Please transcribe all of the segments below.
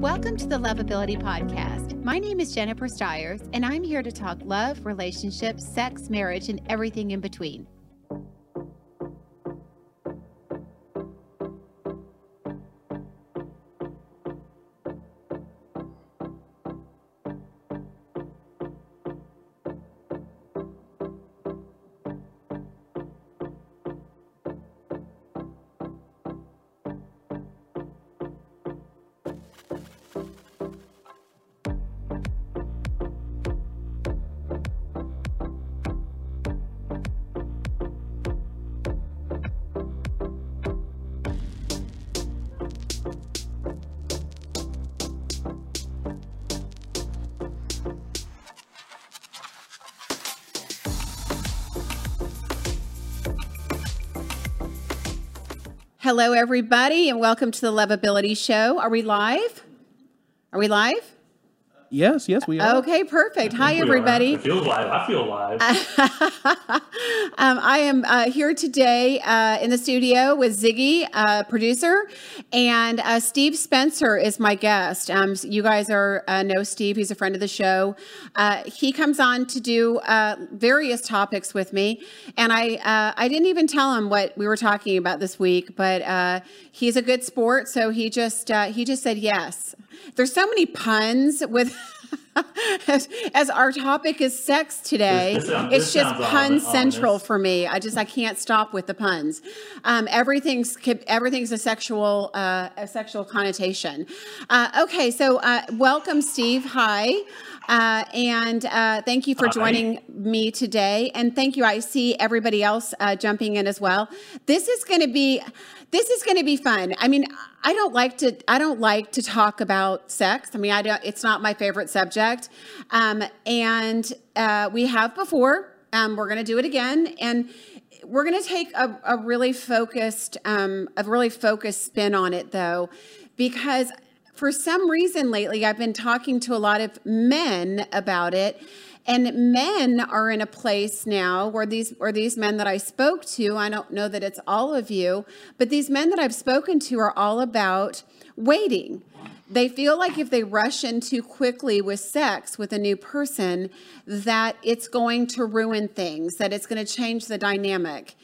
Welcome to the Lovability Podcast. My name is Jennifer Stiers, and I'm here to talk love, relationships, sex, marriage, and everything in between. Hello, everybody, and welcome to the Lovability Show. Are we live? Are we live? Yes, yes, we are. Okay, perfect. Hi, everybody. I feel live. I feel live. um, I am uh, here today uh, in the studio with Ziggy, uh, producer, and uh, Steve Spencer is my guest. Um, you guys are uh, know Steve; he's a friend of the show. Uh, he comes on to do various topics with me, and I I didn't even tell him what we were talking about this week, but he's a good sport, so he just he just said yes. There's so many puns with as, as, our topic is sex today, this, this it's just pun central for me. I just I can't stop with the puns. Um, everything's everything's a sexual uh, a sexual connotation. Uh, okay, so uh, welcome, Steve. Hi. Uh, and uh, thank you for joining me today. And thank you. I see everybody else uh, jumping in as well. This is going to be this is going to be fun. I mean, I don't like to I don't like to talk about sex. I mean, I don't. It's not my favorite subject. Um, and uh, we have before. Um, we're going to do it again, and we're going to take a, a, really focused um, a really focused spin on it, though, because for some reason lately I've been talking to a lot of men about it and men are in a place now where these or these men that I spoke to, I don't know that it's all of you, but these men that I've spoken to are all about waiting. They feel like if they rush in too quickly with sex with a new person, that it's going to ruin things, that it's going to change the dynamic.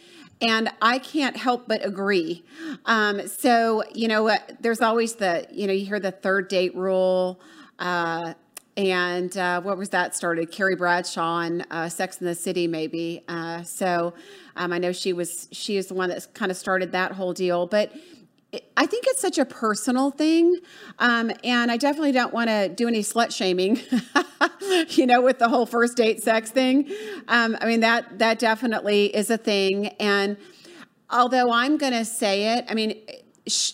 And I can't help but agree. Um, so, you know, uh, there's always the, you know, you hear the third date rule. Uh, and uh, what was that started? Carrie Bradshaw on uh, Sex in the City, maybe. Uh, so um, I know she was she is the one that kind of started that whole deal. But I think it's such a personal thing, um, and I definitely don't want to do any slut shaming. you know, with the whole first date sex thing. Um, I mean that that definitely is a thing. And although I'm going to say it, I mean. Sh-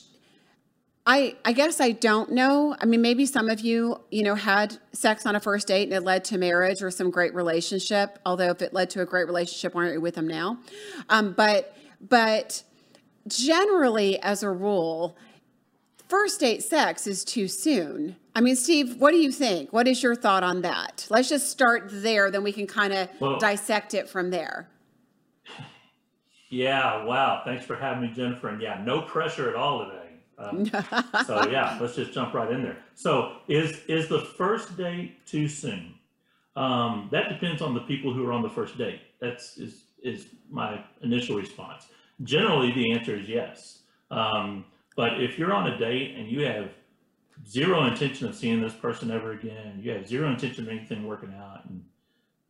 I, I guess I don't know. I mean, maybe some of you, you know, had sex on a first date and it led to marriage or some great relationship. Although if it led to a great relationship, aren't you with them now? Um, but but generally, as a rule, first date sex is too soon. I mean, Steve, what do you think? What is your thought on that? Let's just start there, then we can kind of well, dissect it from there. Yeah, wow. Thanks for having me, Jennifer. And yeah, no pressure at all today. Um, so yeah, let's just jump right in there. So is is the first date too soon? Um, that depends on the people who are on the first date. That's is is my initial response. Generally, the answer is yes. Um, but if you're on a date and you have zero intention of seeing this person ever again, you have zero intention of anything working out, and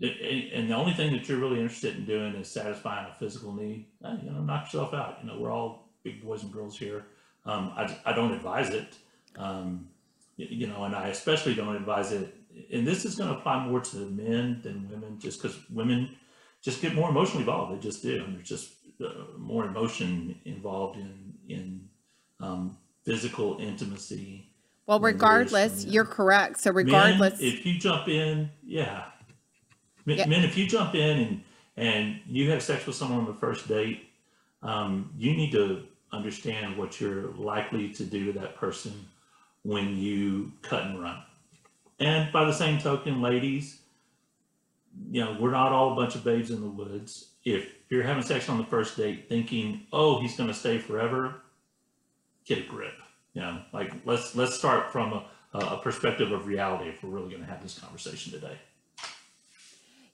and the only thing that you're really interested in doing is satisfying a physical need, eh, you know, knock yourself out. You know, we're all big boys and girls here. Um, I, I don't advise it, um, you know, and I especially don't advise it. And this is going to apply more to men than women, just because women just get more emotionally involved. They just do, and there's just uh, more emotion involved in in um, physical intimacy. Well, regardless, you're correct. So regardless, men, if you jump in, yeah, men, yep. men, if you jump in and and you have sex with someone on the first date, um, you need to understand what you're likely to do to that person when you cut and run. And by the same token, ladies, you know, we're not all a bunch of babes in the woods. If you're having sex on the first date thinking, oh, he's going to stay forever, get a grip. You know, like let's let's start from a, a perspective of reality if we're really going to have this conversation today.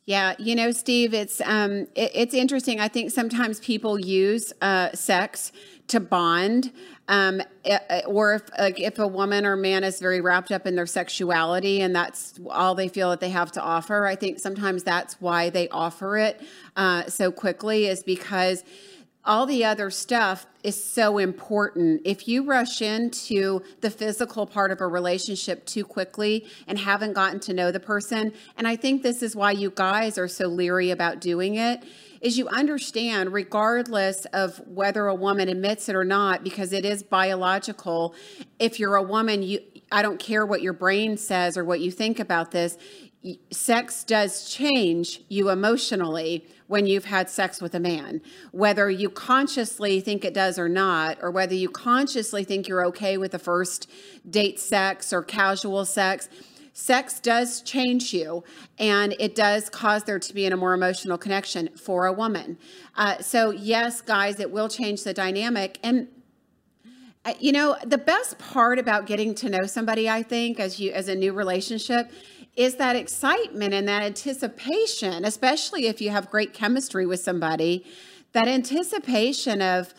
Yeah, you know, Steve, it's um, it, it's interesting. I think sometimes people use uh, sex to bond, um, or if like, if a woman or man is very wrapped up in their sexuality and that's all they feel that they have to offer. I think sometimes that's why they offer it uh, so quickly is because all the other stuff is so important. If you rush into the physical part of a relationship too quickly and haven't gotten to know the person, and I think this is why you guys are so leery about doing it, is you understand, regardless of whether a woman admits it or not, because it is biological, if you're a woman, you I don't care what your brain says or what you think about this, sex does change you emotionally when you've had sex with a man, whether you consciously think it does or not, or whether you consciously think you're okay with the first date sex or casual sex. Sex does change you, and it does cause there to be a more emotional connection for a woman. Uh, so, yes, guys, it will change the dynamic. And uh, you know, the best part about getting to know somebody, I think, as you as a new relationship, is that excitement and that anticipation, especially if you have great chemistry with somebody, that anticipation of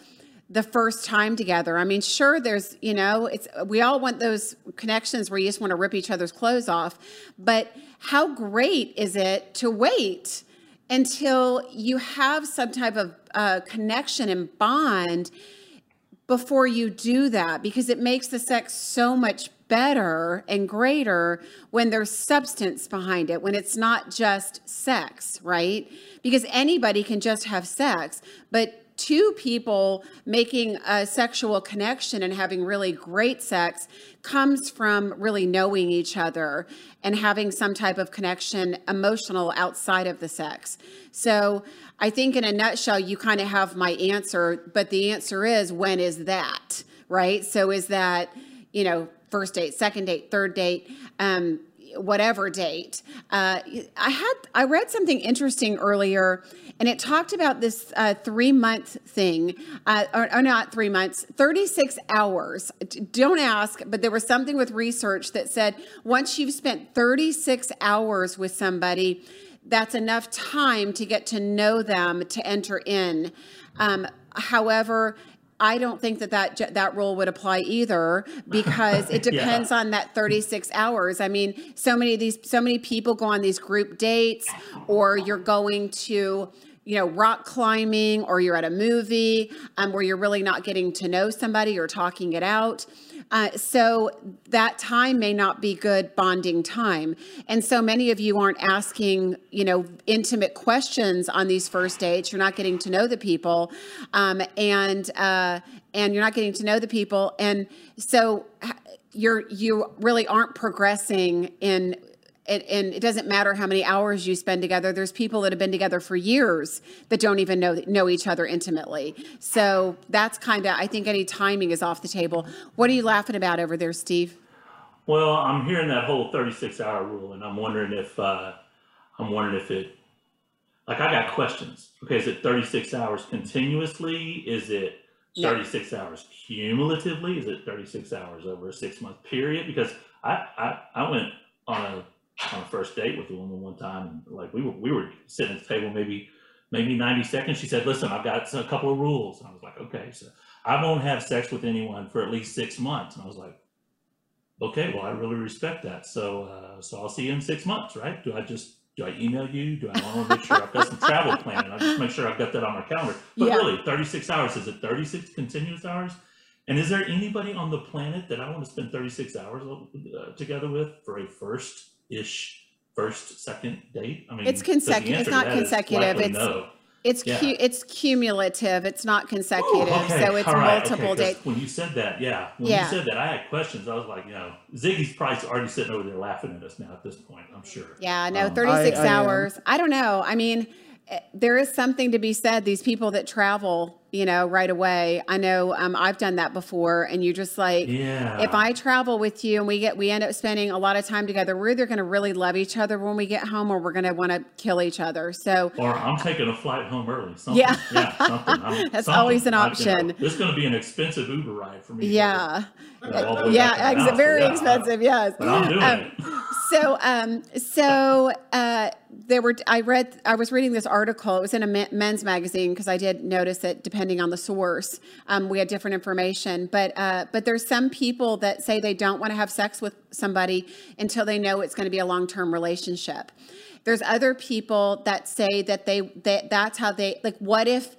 the first time together. I mean, sure, there's, you know, it's, we all want those connections where you just want to rip each other's clothes off, but how great is it to wait until you have some type of uh, connection and bond before you do that because it makes the sex so much better and greater when there's substance behind it, when it's not just sex, right? Because anybody can just have sex, but two people making a sexual connection and having really great sex comes from really knowing each other and having some type of connection emotional outside of the sex. So I think in a nutshell, you kind of have my answer, but the answer is when is that, right? So is that, you know, first date, second date, third date, um, whatever date. Uh, I had I read something interesting earlier, and it talked about this uh, three month thing, uh, or, or, not three months, thirty six hours. Don't ask, but there was something with research that said once you've spent thirty six hours with somebody, that's enough time to get to know them to enter in. Um, however, I don't think that that that rule would apply either because it depends yeah. on that 36 hours. I mean, so many of these so many people go on these group dates or you're going to you know rock climbing or you're at a movie um, where you're really not getting to know somebody or talking it out uh, so that time may not be good bonding time. And so many of you aren't asking, you know, intimate questions on these first dates. You're not getting to know the people, um, and uh, and you're not getting to know the people, and so you're you really aren't progressing in and, and, it doesn't matter how many hours you spend together there's people that have been together for years that don't even know know each other intimately. So that's kind of i think any timing is off the table. What are you laughing about over there steve? Well i'm hearing that whole 36 hour rule and i'm wondering if uh, i'm wondering if it like i got questions. Okay is it 36 hours continuously? Is it 36 no. hours cumulatively? Is it 36 hours over a six month period? Because I, I i went on a on a first date with a woman one time, and like we were we were sitting at the table maybe maybe 90 seconds. She said, "Listen, I've got a couple of rules." And I was like, "Okay, so I won't have sex with anyone for at least six months." And I was like, "Okay, well, I really respect that. So uh, so I'll see you in six months, right? Do I just do I email you? Do I want to make sure I've got some travel plan? I just make sure I've got that on my calendar. But yeah. really, 36 hours is it 36 continuous hours? And is there anybody on the planet that I want to spend 36 hours uh, together with for a first ish first second date? I mean, it's consecutive. It's not consecutive. It's no. It's yeah. cu- it's cumulative. It's not consecutive. Ooh, okay. So it's right. multiple okay. dates. When you said that, yeah. When yeah. you said that, I had questions. I was like, you know, Ziggy's probably already sitting over there laughing at us now at this point. I'm sure. Yeah. No, um, 36 I, I hours. I don't know. I mean, eh, there is something to be said. These people that travel you know, right away. I know um, I've done that before, and you just like, Yeah. if I travel with you and we get we end up spending a lot of time together, we're either going to really love each other when we get home, or we're going to want to kill each other. So Or I'm taking a flight home early. Something. Yeah. Yeah. Something. That's something. always an I- you know, option. This is going to be an expensive Uber ride for me. yeah, You know, all the way back to yeah, ex- very yeah, expensive. Yes. But I'm doing Um, it. so um so uh there were i read i was reading this article. It was in a men's magazine because i did notice that depending on the source. Um, we had different information. But uh but there's some people that say they don't want to have sex with somebody until they know it's going to be a long-term relationship. There's other people that say that they that that's how they like what if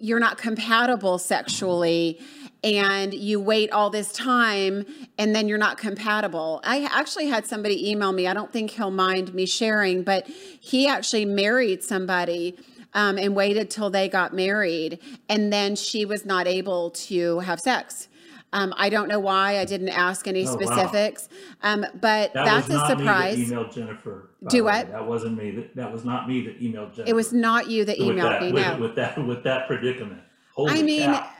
you're not compatible sexually and you wait all this time and then you're not compatible. I actually had somebody email me. I don't think he'll mind me sharing, but he actually married somebody um, and waited till they got married, and then she was not able to have sex. Um, I don't know why. I didn't ask any Oh, wow. specifics, um, but That that's a surprise. me that emailed Jennifer. Do what? That wasn't me. That, that was not me that emailed Jennifer. It was not you that with emailed that, me. with, no. with that with that predicament. Holy I mean, cow.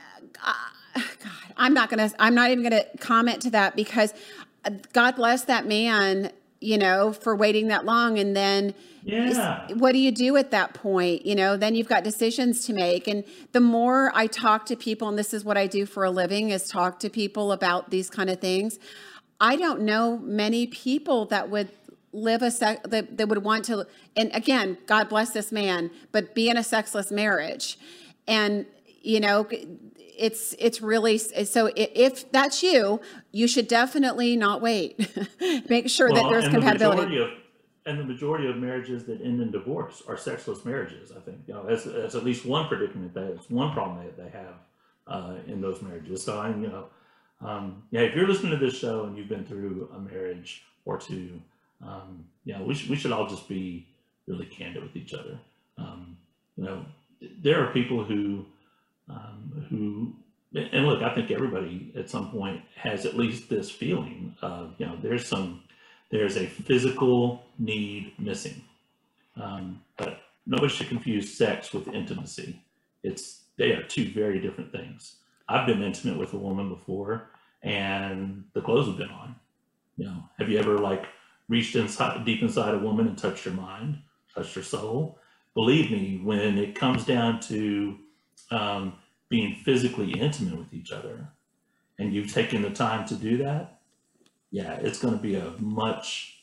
God, I'm not gonna. I'm not even gonna comment to that because uh, God bless that man. You know, for waiting that long, and then yeah. what do you do at that point? You know, then you've got decisions to make. And the more I talk to people, and this is what I do for a living, is talk to people about these kind of things. I don't know many people that would live a sex that, that would want to. And again, God bless this man, but be in a sexless marriage, and you know. It's it's really so. If that's you, you should definitely not wait. Make sure that Well, there's and compatibility. The of, and the majority of marriages that end in divorce are sexless marriages. I think you know that's, that's at least one predicament. That's one problem that they have uh, in those marriages. So I'm you know, um, yeah. If you're listening to this show and you've been through a marriage or two, um, yeah, we should we should all just be really candid with each other. Um, you know, there are people who um, who and look, I think everybody at some point has at least this feeling of you know there's some there's a physical need missing, um, but nobody should confuse sex with intimacy. It's they are two very different things. I've been intimate with a woman before, and the clothes have been on. You know, have you ever like reached inside deep inside a woman and touched her mind, touched her soul? Believe me, when it comes down to um, being physically intimate with each other, and you've taken the time to do that, yeah, it's going to be a much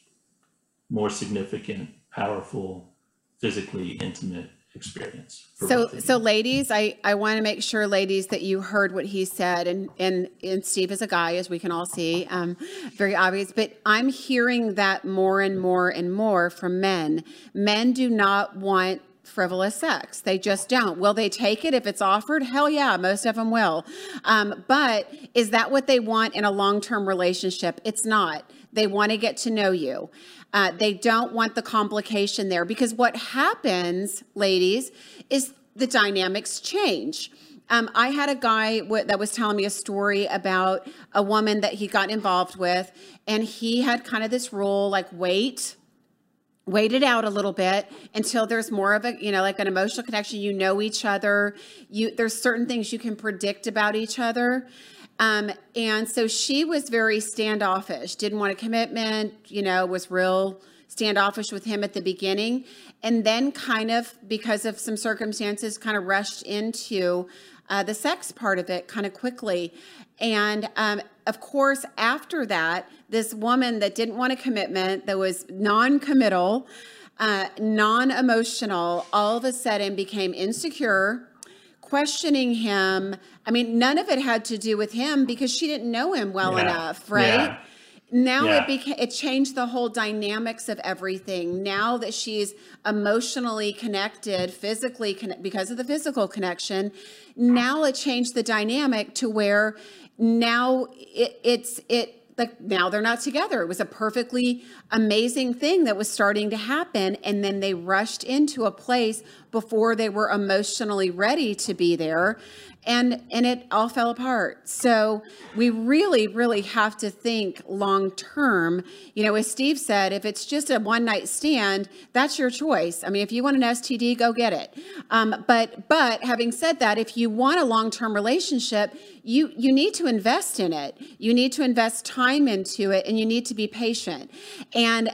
more significant, powerful, physically intimate experience. So, so ladies, I, I want to make sure, ladies, that you heard what he said, and and and Steve is a guy, as we can all see, um, very obvious. But I'm hearing that more and more and more from men. Men do not want frivolous sex. They just don't. Will they take it if it's offered? Hell yeah, most of them will. Um, but is that what they want in a long term relationship? It's not. They want to get to know you. Uh, they don't want the complication there because what happens, ladies, is the dynamics change. Um, I had a guy w- that was telling me a story about a woman that he got involved with, and he had kind of this rule like, wait, wait it out a little bit until there's more of a you know like an emotional connection. You know each other. You there's certain things you can predict about each other. Um, and so she was very standoffish. Didn't want a commitment you know was real standoffish with him at the beginning. And then kind of because of some circumstances kind of rushed into uh, the sex part of it kind of quickly and um, of course, after that, this woman that didn't want a commitment, that was non committal, uh, non emotional, all of a sudden became insecure, questioning him. I mean, none of it had to do with him because she didn't know him well Yeah. enough, right? Yeah. Now Yeah. it became it changed the whole dynamics of everything. Now that she's emotionally connected, physically conne- because of the physical connection, now it changed the dynamic to where now it, it's it like now they're not together. It was a perfectly amazing thing that was starting to happen, and then they rushed into a place before they were emotionally ready to be there and and it all fell apart. So we really really have to think long term you know as steve said if it's just a one night stand that's your choice. I mean if you want an std go get it. Um, but but having said that if you want a long term relationship you you need to invest in it. You need to invest time into it and you need to be patient. And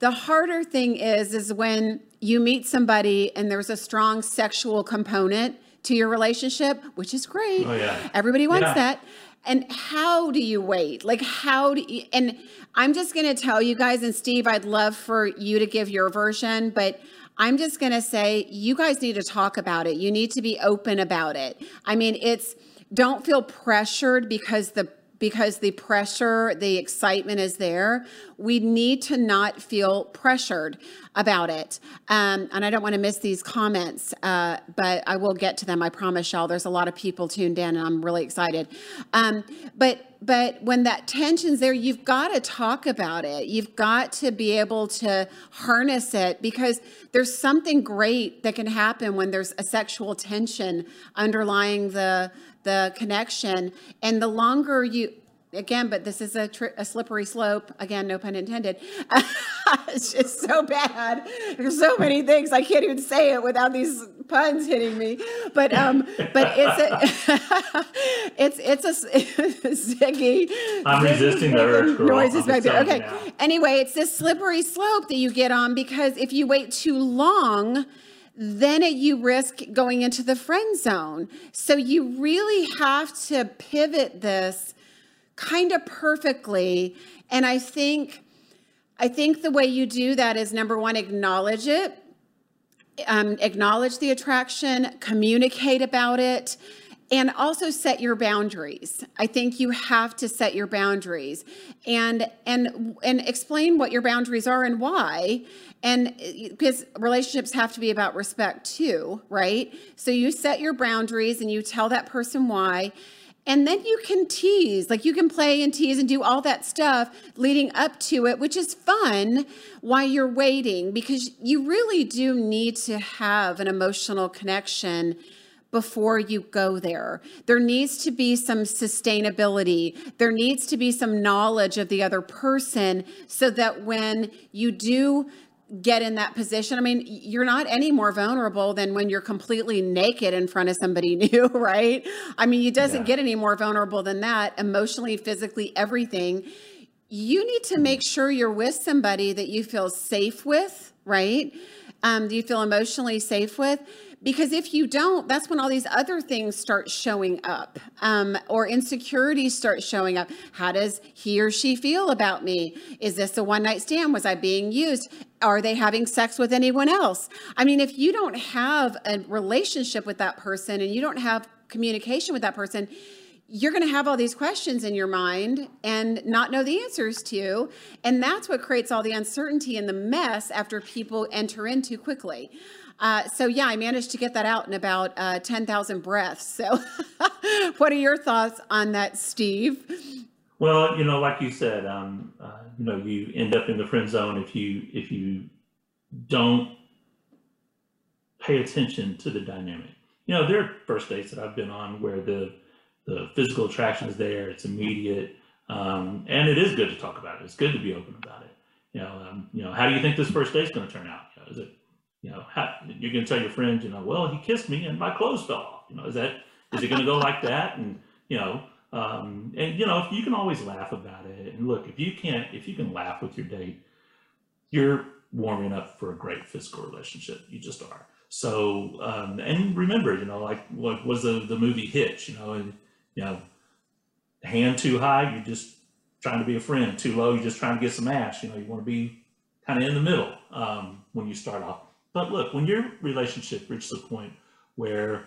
the harder thing is is when you meet somebody and there's a strong sexual component to your relationship, which is great. Oh, yeah. Everybody wants Yeah. that. And how do you wait? Like, how do you? And I'm just going to tell you guys, and Steve, I'd love for you to give your version, but I'm just going to say you guys need to talk about it. You need to be open about it. I mean, it's don't feel pressured because the because the pressure, the excitement is there. We need to not feel pressured about it. Um, and I don't want to miss these comments, uh, but I will get to them. I promise y'all. There's a lot of people tuned in, and I'm really excited. Um, but but when that tension's there, you've got to talk about it. You've got to be able to harness it because there's something great that can happen when there's a sexual tension underlying the the connection. And the longer you, again, but this is a, tri- a slippery slope. Again, no pun intended. it's just so bad. There's so many things I can't even say it without these puns hitting me. But um, but it's a, it's it's a Ziggy. I'm resisting the urge, girl. Noises back there. Okay. now. Anyway, it's this slippery slope that you get on because if you wait too long then it, you risk going into the friend zone. So you really have to pivot this kind of perfectly. And I think, I think the way you do that is number one, acknowledge it, um, acknowledge the attraction, communicate about it, and also set your boundaries. I think you have to set your boundaries and and and explain what your boundaries are and why. And because relationships have to be about respect too, right? So you set your boundaries and you tell that person why. And then you can tease, like you can play and tease and do all that stuff leading up to it, which is fun while you're waiting because you really do need to have an emotional connection before you go there. There needs to be some sustainability. There needs to be some knowledge of the other person so that when you do get in that position, I mean, you're not any more vulnerable than when you're completely naked in front of somebody new, right? I mean, it doesn't Yeah. get any more vulnerable than that, emotionally, physically, everything. You need to make sure you're with somebody that you feel safe with, right? Um, do you feel emotionally safe with? Because if you don't, that's when all these other things start showing up, um, or insecurities start showing up. How does he or she feel about me? Is this a one night stand? Was I being used? Are they having sex with anyone else? I mean, if you don't have a relationship with that person and you don't have communication with that person, you're going to have all these questions in your mind and not know the answers to. And that's what creates all the uncertainty and the mess after people enter in too quickly. Uh, so, yeah, I managed to get that out in about uh, 10,000 breaths. So, what are your thoughts on that, Steve? Well, you know, like you said, um, uh, you know, you end up in the friend zone if you if you don't pay attention to the dynamic. You know, there are first dates that I've been on where the the physical attraction is there, it's immediate, um, and it is good to talk about it. It's good to be open about it. You know, um, you know, how do you think this first date's going to turn out? You know, is it, you know, how, you're going to tell your friends, you know, well, he kissed me and my clothes fell off. You know, is that is it going to go like that? And you know, um, and you know, if you can always laugh about it. And look, if you can't, if you can laugh with your date, you're warming up for a great physical relationship. You just are. So, um, and remember, you know, like what was the the movie Hitch? You know, and you know, hand too high, you're just trying to be a friend. Too low, you're just trying to get some ass. You know, you want to be kind of in the middle um, when you start off. But look, when your relationship reaches a point where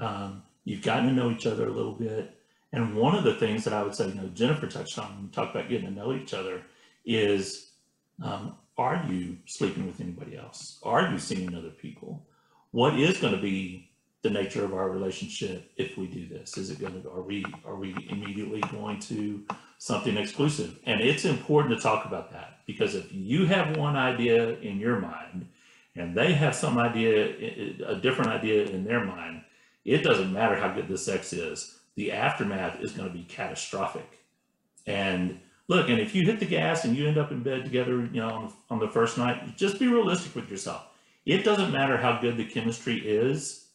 um, you've gotten to know each other a little bit, and one of the things that I would say, you know, Jennifer touched on, when we talked about getting to know each other, is um, are you sleeping with anybody else? Are you seeing other people? What is going to be the nature of our relationship if we do this? Is it going to, are we, are we immediately going to something exclusive? And it's important to talk about that because if you have one idea in your mind and they have some idea, a different idea in their mind, it doesn't matter how good the sex is. The aftermath is going to be catastrophic. And look, and if you hit the gas and you end up in bed together, you know, on, on the first night, just be realistic with yourself. It doesn't matter how good the chemistry is.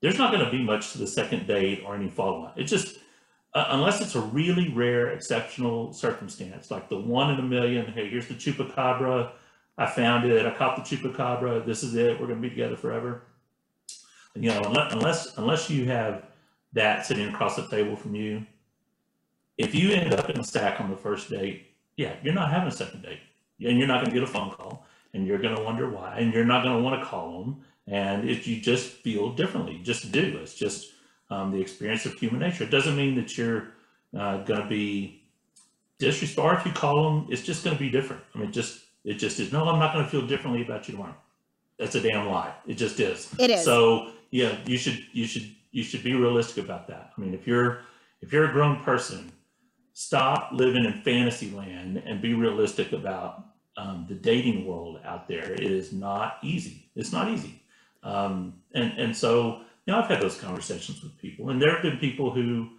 There's not going to be much to the second date or any follow on. It just, uh, unless it's a really rare, exceptional circumstance, like the one in a million, hey, here's the chupacabra I found it. I caught the chupacabra. This is it. We're going to be together forever. You know, unless unless you have that sitting across the table from you, if you end up in a stack on the first date, yeah, you're not having a second date, and you're not going to get a phone call, and you're going to wonder why, and you're not going to want to call them, and if you just feel differently, just do. It's just um, the experience of human nature. It doesn't mean that you're uh, going to be disrespectful if you call them. It's just going to be different. I mean, just it just is. No, I'm not going to feel differently about you tomorrow. That's a damn lie. It just is. It is. So yeah, you should you should you should be realistic about that. I mean, if you're if you're a grown person, stop living in fantasy land and be realistic about um, the dating world out there. It is not easy. It's not easy. Um, and and so you know, I've had those conversations with people, and there have been people who,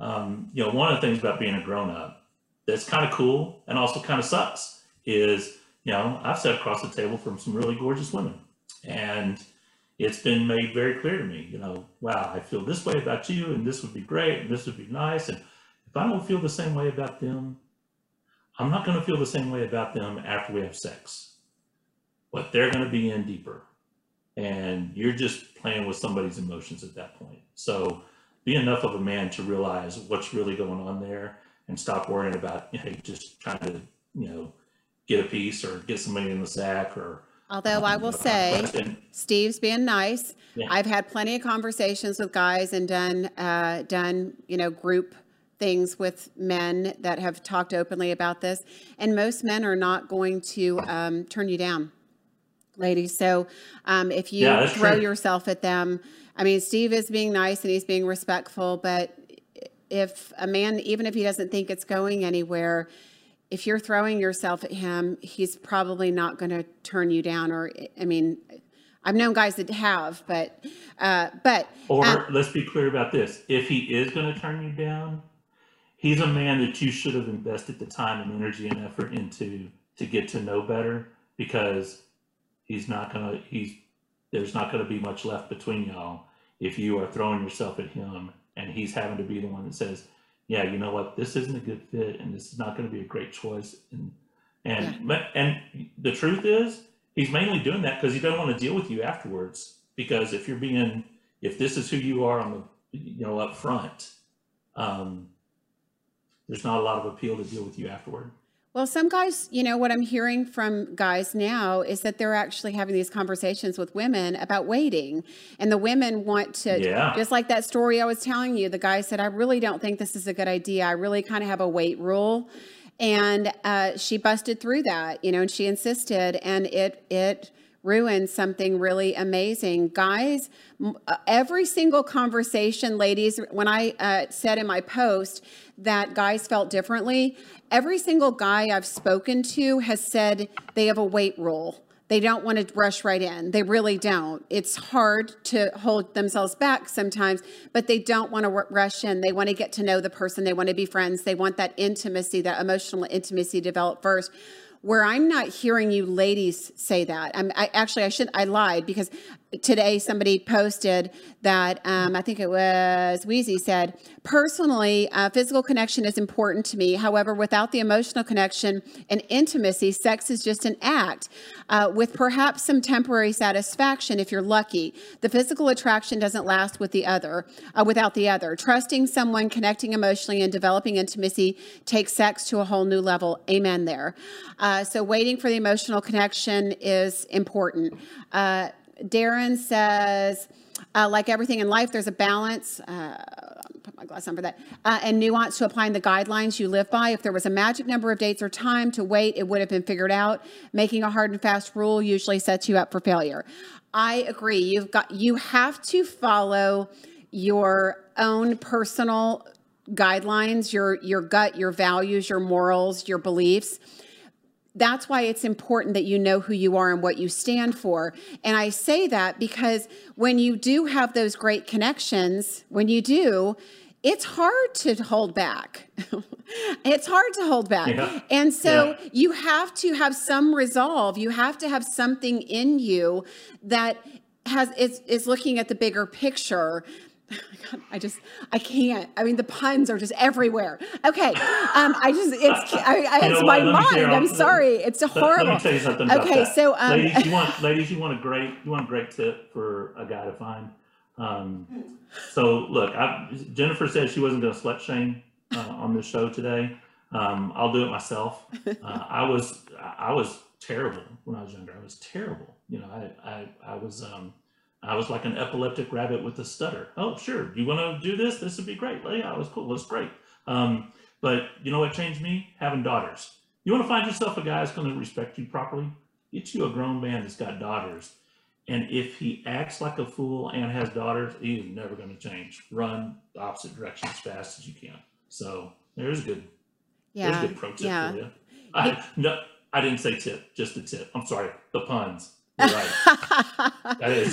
um, you know, one of the things about being a grown up that's kind of cool and also kind of sucks is you know, I've sat across the table from some really gorgeous women, and it's been made very clear to me, you know, wow, I feel this way about you, and this would be great, and this would be nice. And if I don't feel the same way about them, I'm not going to feel the same way about them after we have sex. But they're going to be in deeper. And you're just playing with somebody's emotions at that point. So be enough of a man to realize what's really going on there and stop worrying about, hey, just trying to, you know, get a piece or get somebody in the sack or. Although I will say, Steve's being nice. Yeah. I've had plenty of conversations with guys and done uh, done you know group things with men that have talked openly about this, and most men are not going to um, turn you down, ladies. So um, if you yeah, throw true. yourself at them, I mean, Steve is being nice and he's being respectful, but if a man, even if he doesn't think it's going anywhere, if you're throwing yourself at him, he's probably not going to turn you down. Or, I mean, I've known guys that have, but, uh, but. Or uh, let's be clear about this: if he is going to turn you down, he's a man that you should have invested the time and energy and effort into to get to know better, because he's not going to. He's there's not going to be much left between y'all if you are throwing yourself at him and he's having to be the one that says yeah, you know what, this isn't a good fit, and this is not going to be a great choice. And and yeah. and the truth is, he's mainly doing that because he doesn't want to deal with you afterwards. Because if you're being, if this is who you are on the, you know, up front, um, there's not a lot of appeal to deal with you afterward. Well, some guys, you know, what I'm hearing from guys now is that they're actually having these conversations with women about waiting. And the women want to, yeah. just like that story I was telling you, the guy said, I really don't think this is a good idea. I really kind of have a wait rule. And uh, she busted through that, you know, and she insisted, and it, it, ruined something really amazing. Guys, uh, every single conversation, ladies, when I uh, said in my post that guys felt differently, every single guy I've spoken to has said they have a wait rule. They don't want to rush right in. They really don't. It's hard to hold themselves back sometimes, but they don't want to rush in. They want to get to know the person. They want to be friends. They want that intimacy, that emotional intimacy develop first where I'm not hearing you ladies say that. I'm I, actually I should I lied because today somebody posted that um, I think it was Wheezy said personally uh, physical connection is important to me. However, without the emotional connection and intimacy, sex is just an act uh, with perhaps some temporary satisfaction if you're lucky. The physical attraction doesn't last with the other uh, without the other. Trusting someone, connecting emotionally, and developing intimacy takes sex to a whole new level. Amen. There. Uh, so waiting for the emotional connection is important. Darren says, uh, like everything in life, there's a balance. Uh, put my glass on for that. Uh, and nuance to applying the guidelines you live by. If there was a magic number of dates or time to wait, it would have been figured out. Making a hard and fast rule usually sets you up for failure. I agree. You've got you have to follow your own personal guidelines, your your gut, your values, your morals, your beliefs that's why it's important that you know who you are and what you stand for. And I say that because when you do have those great connections, when you do, it's hard to hold back. it's hard to hold back. Yeah. And so yeah. you have to have some resolve. You have to have something in you that has is, is looking at the bigger picture God, I just I can't. I mean, the puns are just everywhere. Okay, um, I just it's I, I, it's my mind. I'm sorry, it's a horrible. Let, me tell you something. okay, so um, ladies, you want ladies, you want a great you want a great tip for a guy to find. Um, so look, I, Jennifer said she wasn't going to slut shame uh, on this show today. Um, I'll do it myself. Uh, I was I was terrible when I was younger. I was terrible. You know, I I, I was um, I was like an epileptic rabbit with a stutter. Oh, sure. You want to do this? This would be great. Yeah, it was cool. It was great. Um, but you know what changed me? Having daughters. You want to find yourself a guy that's going to respect you properly? Get you a grown man that's got daughters. And if he acts like a fool and has daughters, he's never going to change. Run the opposite direction as fast as you can. So there's a good, yeah, there's a good pro tip yeah. for you. I, no, I didn't say tip, just a tip. I'm sorry, the puns. Right.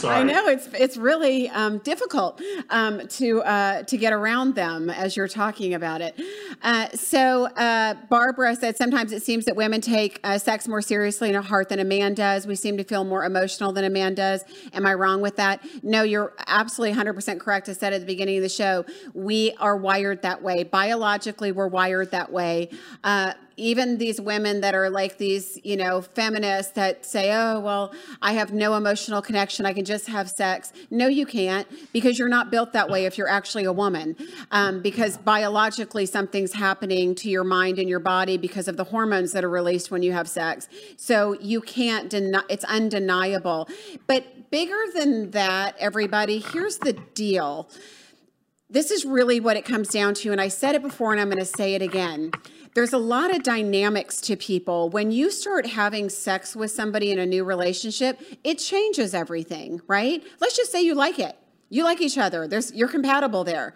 I know it's it's really um, difficult um, to uh, to get around them as you're talking about it. Uh, so uh, Barbara said sometimes it seems that women take uh, sex more seriously in a heart than a man does. We seem to feel more emotional than a man does. Am I wrong with that? No, you're absolutely 100% correct. I said at the beginning of the show, we are wired that way. Biologically, we're wired that way. Even these women that are like these, you know, feminists that say, oh, well, I have no emotional connection. I can just have sex. No, you can't because you're not built that way if you're actually a woman. Um, because biologically, something's happening to your mind and your body because of the hormones that are released when you have sex. So you can't deny, it's undeniable. But bigger than that, everybody, here's the deal. This is really what it comes down to. And I said it before and I'm going to say it again there's a lot of dynamics to people. When you start having sex with somebody in a new relationship, it changes everything, right? Let's just say you like it. You like each other. There's you're compatible there.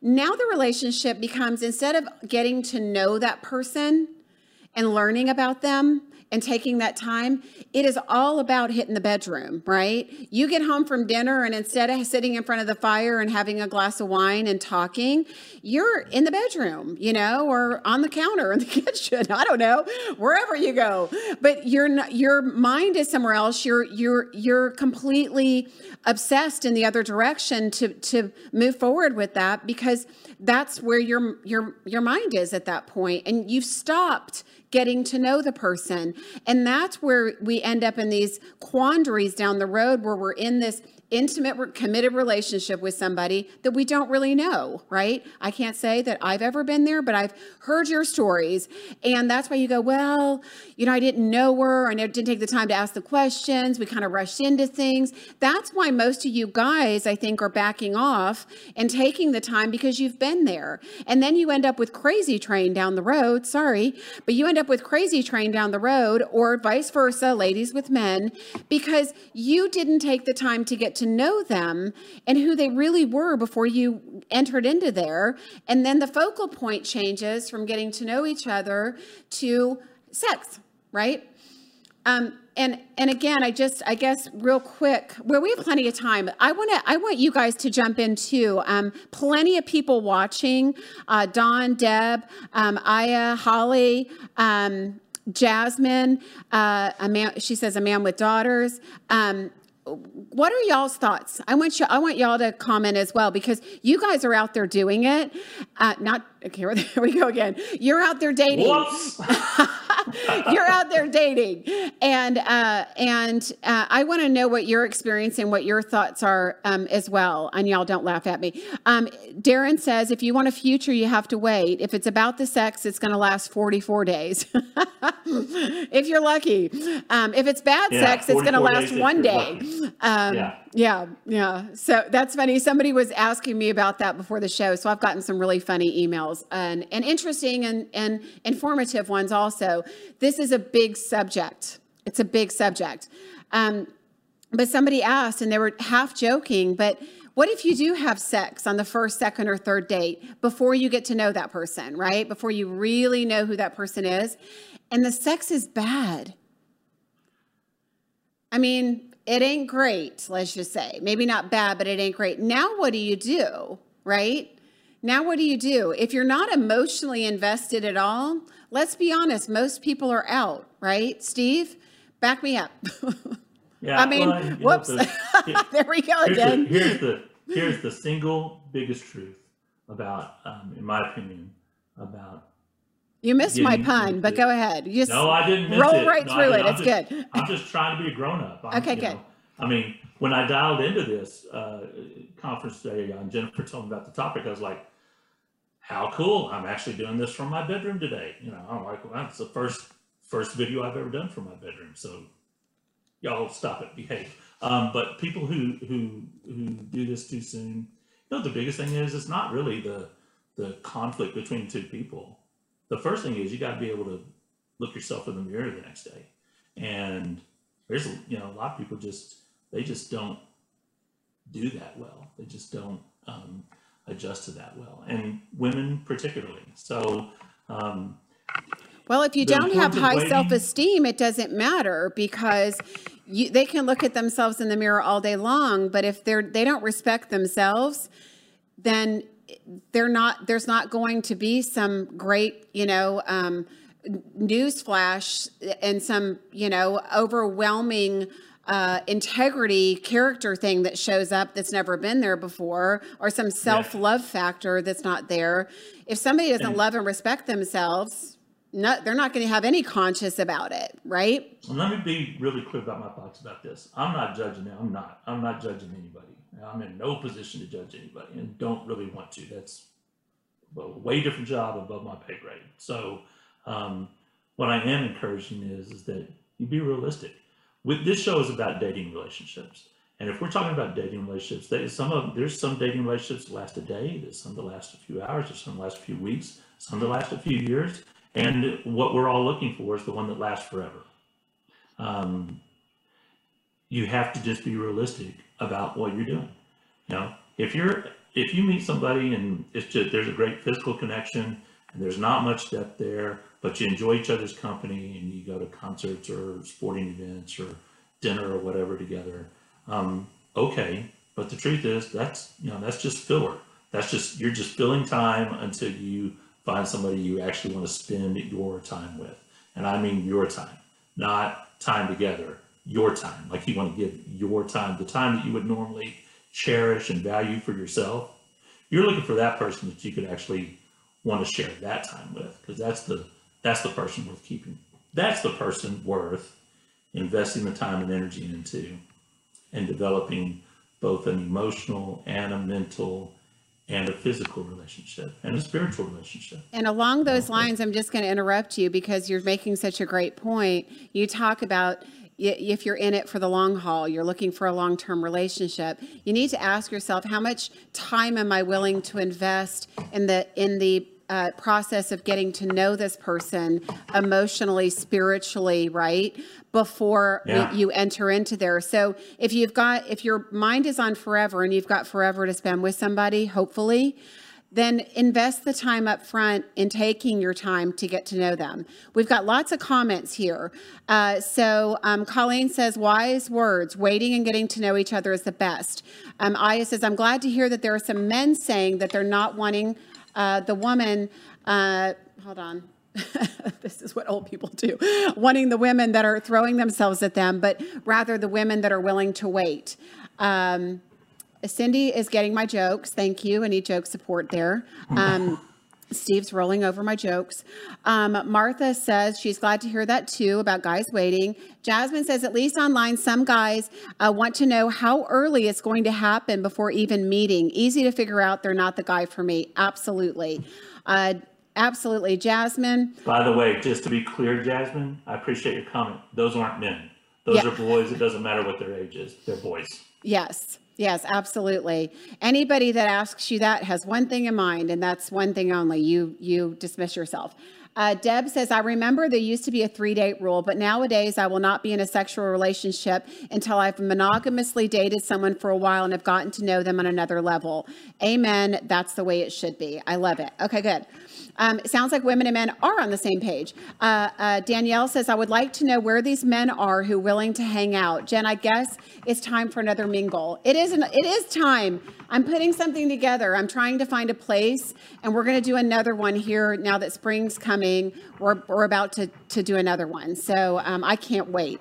Now the relationship becomes instead of getting to know that person and learning about them, and taking that time, it is all about hitting the bedroom, right? You get home from dinner and instead of sitting in front of the fire and having a glass of wine and talking, you're in the bedroom, you know, or on the counter in the kitchen. I don't know, wherever you go. But your your mind is somewhere else. You're you're you're completely obsessed in the other direction to to move forward with that because that's where your your your mind is at that point and you've stopped getting to know the person. And that's where we end up in these quandaries down the road where we're in this intimate, committed relationship with somebody that we don't really know, right? I can't say that I've ever been there, but I've heard your stories. And that's why you go, well, you know, I didn't know her. I didn't take the time to ask the questions. We kind of rushed into things. That's why most of you guys, I think, are backing off and taking the time because you've been there. And then you end up with crazy train down the road. Sorry, but you end up with crazy train down the road or vice versa, ladies with men, because you didn't take the time to get to know them and who they really were before you entered into there. And then the focal point changes from getting to know each other to sex, right? Um, and and again, I just I guess real quick, well, we have plenty of time. I want to I want you guys to jump in too. Um, plenty of people watching. Uh, Don, Deb, um, Aya, Holly. Um, Jasmine, uh, a man, she says, a man with daughters. Um, what are y'all's thoughts? I want you. I want y'all to comment as well because you guys are out there doing it. Uh, not okay. Here we go again. You're out there dating. You're out there dating, and uh, and uh, I want to know what your experience and what your thoughts are um, as well. And y'all don't laugh at me. Um, Darren says, if you want a future, you have to wait. If it's about the sex, it's going to last 44 days. if you're lucky. Um, if it's bad yeah, sex, it's going to last one day. Um, yeah. Yeah, yeah. So that's funny. Somebody was asking me about that before the show. So I've gotten some really funny emails and, and interesting and, and informative ones also. This is a big subject. It's a big subject. Um, but somebody asked, and they were half joking, but What if you do have sex on the first, second, or third date before you get to know that person, right? Before you really know who that person is, and the sex is bad? I mean, it ain't great, let's just say. Maybe not bad, but it ain't great. Now, what do you do, right? Now, what do you do? If you're not emotionally invested at all, let's be honest, most people are out, right? Steve, back me up. Yeah, I mean, well, whoops. Know, the, there we go here's again. The, here's the here's the single biggest truth about, um, in my opinion, about. You missed my pun, but go ahead. You just no, I didn't roll it. right no, through it. I'm it's just, good. I'm just trying to be a grown up. okay, good. Know, I mean, when I dialed into this uh, conference today, and Jennifer told me about the topic, I was like, "How cool! I'm actually doing this from my bedroom today." You know, I'm like, "Well, that's the first first video I've ever done from my bedroom." So, y'all stop it, behave. Um, but people who who who do this too soon, you know, the biggest thing is it's not really the the conflict between two people. The first thing is you got to be able to look yourself in the mirror the next day, and there's you know a lot of people just they just don't do that well. They just don't um, adjust to that well, and women particularly. So. Um, well, if you don't have high self esteem, it doesn't matter because you, they can look at themselves in the mirror all day long, but if they're they don't respect themselves, then they're not. There's not going to be some great, you know, um, news flash and some, you know, overwhelming uh, integrity character thing that shows up that's never been there before, or some self love yeah. factor that's not there. If somebody doesn't love and respect themselves, not, they're not going to have any conscience about it, right? Let me be really clear about my thoughts about this. I'm not judging them. I'm not. I'm not judging anybody. I'm in no position to judge anybody, and don't really want to. That's a way different job above my pay grade. So, um, what I am encouraging is is that you be realistic. With this show is about dating relationships, and if we're talking about dating relationships, some of there's some dating relationships that last a day, there's some that last a few hours, there's some that last a few weeks, some that last a few years and what we're all looking for is the one that lasts forever. Um, you have to just be realistic about what you're doing. You know, if you're if you meet somebody and it's just there's a great physical connection and there's not much depth there, but you enjoy each other's company and you go to concerts or sporting events or dinner or whatever together. Um, okay, but the truth is that's you know that's just filler. That's just you're just filling time until you find somebody you actually want to spend your time with. And I mean your time, not time together, your time. Like you want to give your time, the time that you would normally cherish and value for yourself. You're looking for that person that you could actually want to share that time with, because that's the that's the person worth keeping. That's the person worth investing the time and energy into and developing both an emotional and a mental and a physical relationship and a spiritual relationship. And along those lines, I'm just going to interrupt you because you're making such a great point. You talk about if you're in it for the long haul, you're looking for a long term relationship, you need to ask yourself how much time am I willing to invest in the in the uh, process of getting to know this person emotionally, spiritually, right? Before yeah. you enter into there. So if you've got, if your mind is on forever and you've got forever to spend with somebody, hopefully, then invest the time up front in taking your time to get to know them. We've got lots of comments here. Uh, so um, Colleen says, wise words, waiting and getting to know each other is the best. Um, Aya says, I'm glad to hear that there are some men saying that they're not wanting uh, the woman, uh, hold on. this is what old people do, wanting the women that are throwing themselves at them, but rather the women that are willing to wait. Um, Cindy is getting my jokes. Thank you. I need joke support there. Um, Steve's rolling over my jokes. Um, Martha says she's glad to hear that too about guys waiting. Jasmine says, at least online, some guys uh, want to know how early it's going to happen before even meeting. Easy to figure out they're not the guy for me. Absolutely. Uh, absolutely. Jasmine. By the way, just to be clear, Jasmine, I appreciate your comment. Those aren't men. Those yeah. are boys. It doesn't matter what their age is. They're boys. Yes. Yes, absolutely. Anybody that asks you that has one thing in mind, and that's one thing only. You you dismiss yourself. Uh, Deb says, I remember there used to be a three date rule, but nowadays I will not be in a sexual relationship until I've monogamously dated someone for a while and have gotten to know them on another level. Amen. That's the way it should be. I love it. Okay, good. Um, it sounds like women and men are on the same page. Uh, uh, Danielle says, I would like to know where these men are who are willing to hang out. Jen, I guess it's time for another mingle. It is, an, it is time. I'm putting something together. I'm trying to find a place, and we're going to do another one here now that spring's coming. We're, we're about to, to do another one. So um, I can't wait.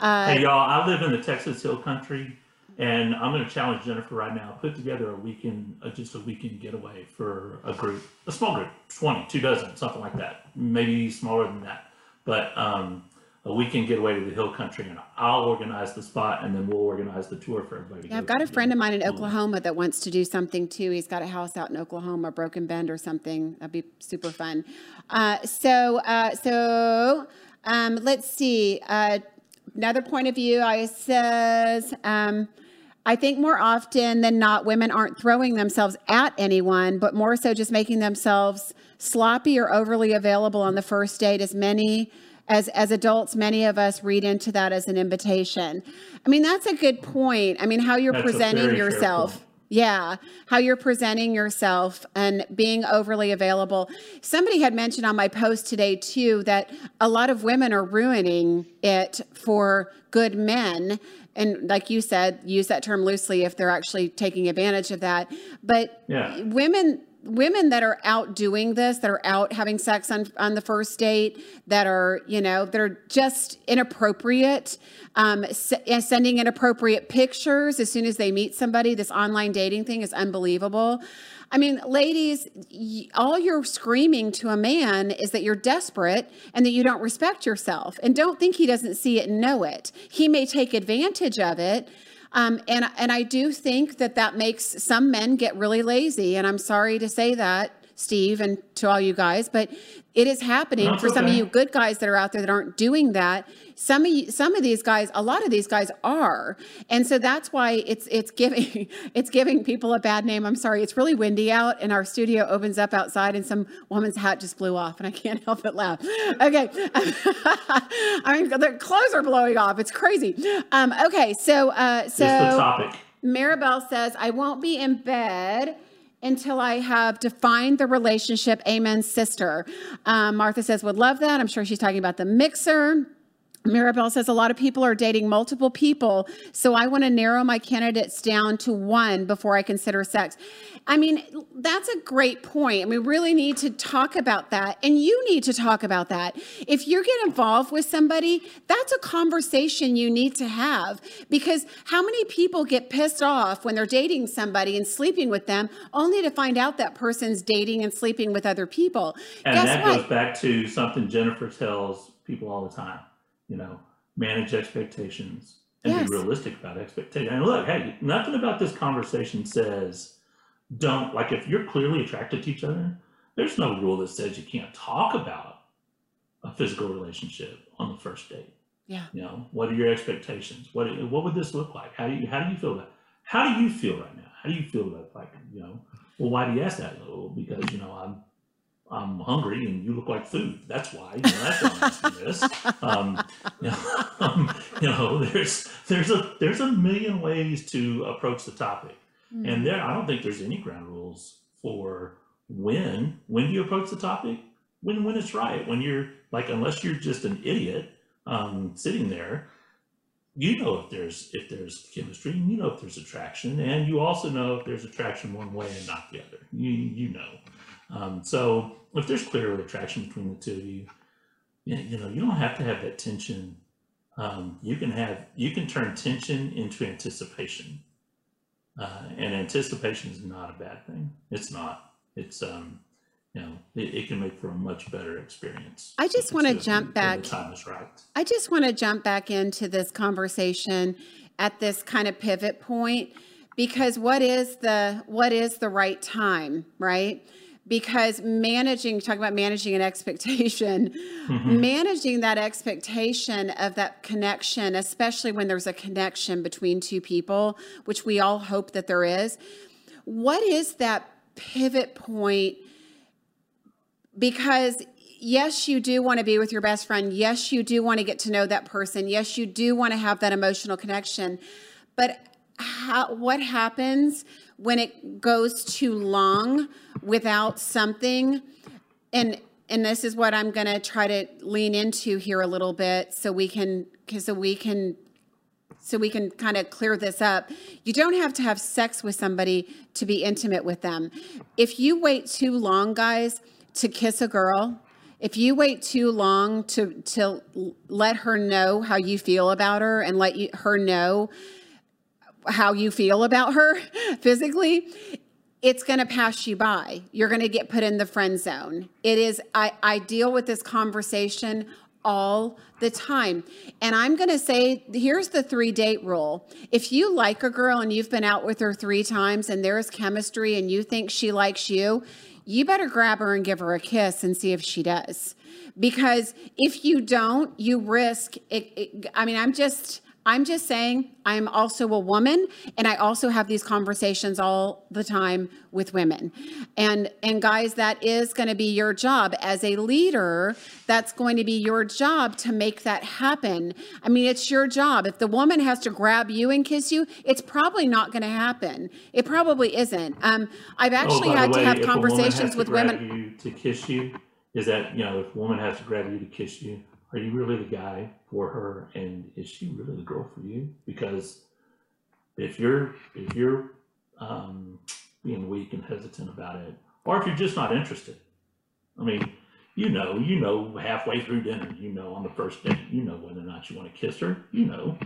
Uh, hey, y'all, I live in the Texas Hill Country. And I'm going to challenge Jennifer right now. Put together a weekend, uh, just a weekend getaway for a group, a small group, 20, two dozen, something like that. Maybe smaller than that. But um, a weekend getaway to the hill country, and I'll organize the spot, and then we'll organize the tour for everybody. Yeah, I've got a friend of mine in Oklahoma that wants to do something too. He's got a house out in Oklahoma, Broken Bend or something. That'd be super fun. Uh, so, uh, so um, let's see. Uh, another point of view, I says. Um, I think more often than not, women aren't throwing themselves at anyone, but more so just making themselves sloppy or overly available on the first date. As many as as adults, many of us read into that as an invitation. I mean, that's a good point. I mean, how you're that's presenting yourself. Yeah, how you're presenting yourself and being overly available. Somebody had mentioned on my post today, too, that a lot of women are ruining it for good men and like you said, use that term loosely if they're actually taking advantage of that. But yeah. women women that are out doing this, that are out having sex on, on the first date, that are, you know, that are just inappropriate, um, sending inappropriate pictures as soon as they meet somebody. This online dating thing is unbelievable. I mean, ladies, all you're screaming to a man is that you're desperate and that you don't respect yourself. And don't think he doesn't see it and know it. He may take advantage of it. Um, and, and I do think that that makes some men get really lazy. And I'm sorry to say that, Steve, and to all you guys, but it is happening That's for okay. some of you good guys that are out there that aren't doing that. Some of you, some of these guys a lot of these guys are. And so that's why it's it's giving it's giving people a bad name. I'm sorry it's really windy out and our studio opens up outside and some woman's hat just blew off and i can't help but laugh. Okay. I mean the clothes are blowing off. It's crazy. Um, okay so uh so topic. Maribel says i won't be in bed until I have defined the relationship. Amen, sister. Um, Martha says, would love that. I'm sure she's talking about the mixer. Mirabelle says a lot of people are dating multiple people, so I want to narrow my candidates down to one before I consider sex. I mean, that's a great point. I we really need to talk about that, and you need to talk about that. If you get involved with somebody, that's a conversation you need to have because how many people get pissed off when they're dating somebody and sleeping with them only to find out that person's dating and sleeping with other people? And Guess that what? goes back to something Jennifer tells people all the time you know, manage expectations and yes. be realistic about expectations. And look, hey, nothing about this conversation says don't like if you're clearly attracted to each other, there's no rule that says you can't talk about a physical relationship on the first date. Yeah. You know, what are your expectations? What what would this look like? How do you how do you feel about how do you feel right now? How do you feel about like, you know, well, why do you ask that? Well, because, you know, I'm I'm hungry and you look like food. That's why. You know, that's why I'm asking this. Um, you, know, um, you know, there's there's a there's a million ways to approach the topic, mm. and there I don't think there's any ground rules for when when do you approach the topic when when it's right when you're like unless you're just an idiot um, sitting there you know if there's if there's chemistry you know if there's attraction and you also know if there's attraction one way and not the other you you know um, so if there's clearly attraction between the two of you, you know, you don't have to have that tension. Um, you can have, you can turn tension into anticipation. Uh, and anticipation is not a bad thing. It's not. It's, um, you know, it, it can make for a much better experience. I just want to jump back. time is right. I just want to jump back into this conversation at this kind of pivot point because what is the what is the right time, right? Because managing talk about managing an expectation mm-hmm. managing that expectation of that connection especially when there's a connection between two people which we all hope that there is what is that pivot point because yes, you do want to be with your best friend. Yes, you do want to get to know that person. Yes, you do want to have that emotional connection. But how, what happens when it goes too long without something? And and this is what I'm going to try to lean into here a little bit so we can so we can so we can kind of clear this up. You don't have to have sex with somebody to be intimate with them. If you wait too long, guys, to kiss a girl, if you wait too long to to let her know how you feel about her and let you, her know how you feel about her physically, it's going to pass you by. You're going to get put in the friend zone. It is I I deal with this conversation all the time. And I'm going to say here's the three date rule. If you like a girl and you've been out with her three times and there's chemistry and you think she likes you, you better grab her and give her a kiss and see if she does. Because if you don't, you risk it, it I mean, I'm just I'm just saying I'm also a woman and I also have these conversations all the time with women. And and guys that is going to be your job as a leader, that's going to be your job to make that happen. I mean, it's your job. If the woman has to grab you and kiss you, it's probably not going to happen. It probably isn't. Um I've oh, actually oh, had way, to have conversations with women to kiss you is that, you know, if a woman has to grab you to kiss you, are you really the guy for her? And is she really the girl for you? Because if you're if you're um, being weak and hesitant about it or if you're just not interested. I mean you know you know halfway through dinner you know on the first date you know whether or not you want to kiss her you know.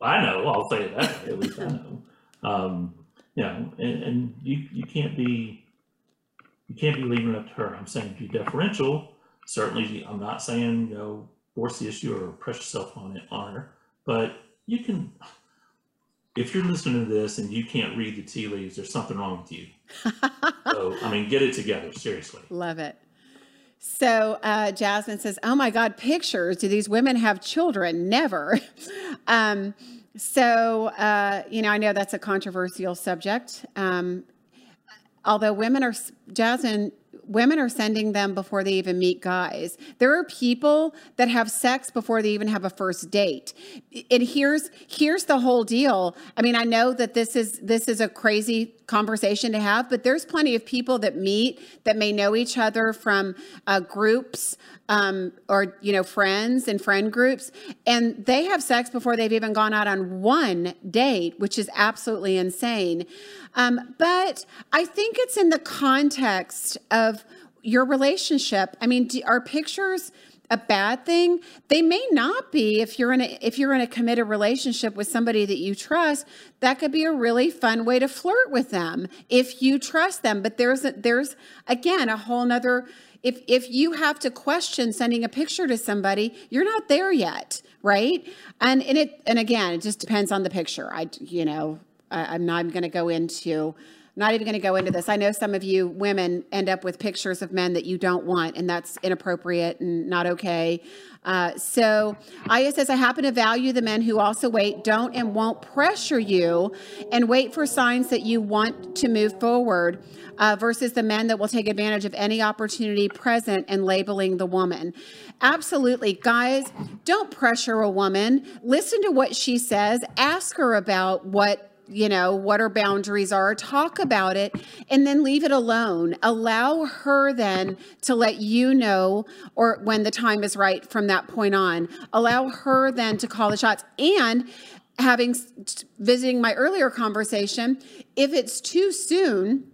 I know i'll say that at least i know. Um, you know and, and you, you can't be you can't be leaving it up to her. I'm saying be deferential certainly i'm not saying you know force the issue or press yourself on it on her but you can if you're listening to this and you can't read the tea leaves there's something wrong with you. So i mean get it together seriously. Love it. So uh, jasmine says oh my god pictures. Do these women have children? Never. Um, so uh, you know i know that's a controversial subject. Um, although women are jasmine women are sending them before they even meet guys. There are people that have sex before they even have a first date. And here's here's the whole deal. I mean, I know that this is this is a crazy conversation to have, but there's plenty of people that meet that may know each other from uh, groups um, or you know friends and friend groups, and they have sex before they've even gone out on one date, which is absolutely insane. Um, but I think it's in the context of your relationship. I mean, do, are pictures a bad thing? They may not be if you're in a if you're in a committed relationship with somebody that you trust. That could be a really fun way to flirt with them if you trust them. But there's a, there's again a whole nother. If if you have to question sending a picture to somebody, you're not there yet, right? And and it and again, it just depends on the picture. I you know I'm not going to go into not even going to go into this. I know some of you women end up with pictures of men that you don't want, and that's inappropriate and not okay. Uh, so Aya says, I happen to value the men who also wait, don't and won't pressure you, and wait for signs that you want to move forward. Uh, versus the men that will take advantage of any opportunity present and labeling the woman. Absolutely. Guys, don't pressure a woman. Listen to what she says. Ask her about what you know, what her boundaries are, talk about it, and then leave it alone. Allow her then to let you know, or when the time is right from that point on, allow her then to call the shots. And having visiting my earlier conversation, if it's too soon,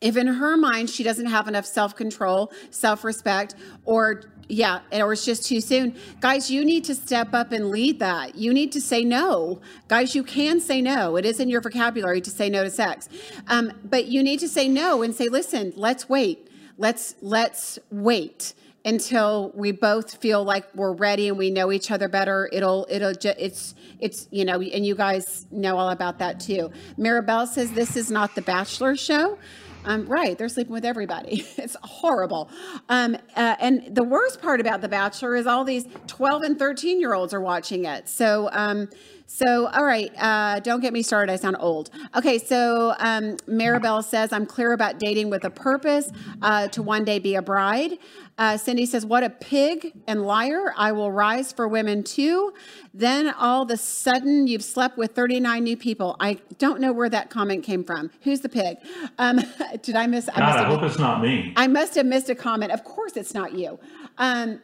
if in her mind she doesn't have enough self control, self respect, or yeah, or it's just too soon. Guys, you need to step up and lead that. You need to say no. Guys, you can say no. It is in your vocabulary to say no to sex. Um, but you need to say no and say, listen, let's wait. Let's let's wait until we both feel like we're ready and we know each other better it'll it'll just it's it's you know and you guys know all about that too maribel says this is not the bachelor show um, right, they're sleeping with everybody. It's horrible. Um, uh, and the worst part about The Bachelor is all these 12 and 13 year olds are watching it. So, um, So, all right, uh, don't get me started. I sound old. Okay, so um, Maribel says, I'm clear about dating with a purpose uh, to one day be a bride. Uh, Cindy says, What a pig and liar. I will rise for women too. Then all of a sudden, you've slept with 39 new people. I don't know where that comment came from. Who's the pig? Um, did I miss? God, I, I hope it's not me. I must have missed a comment. Of course, it's not you. Um,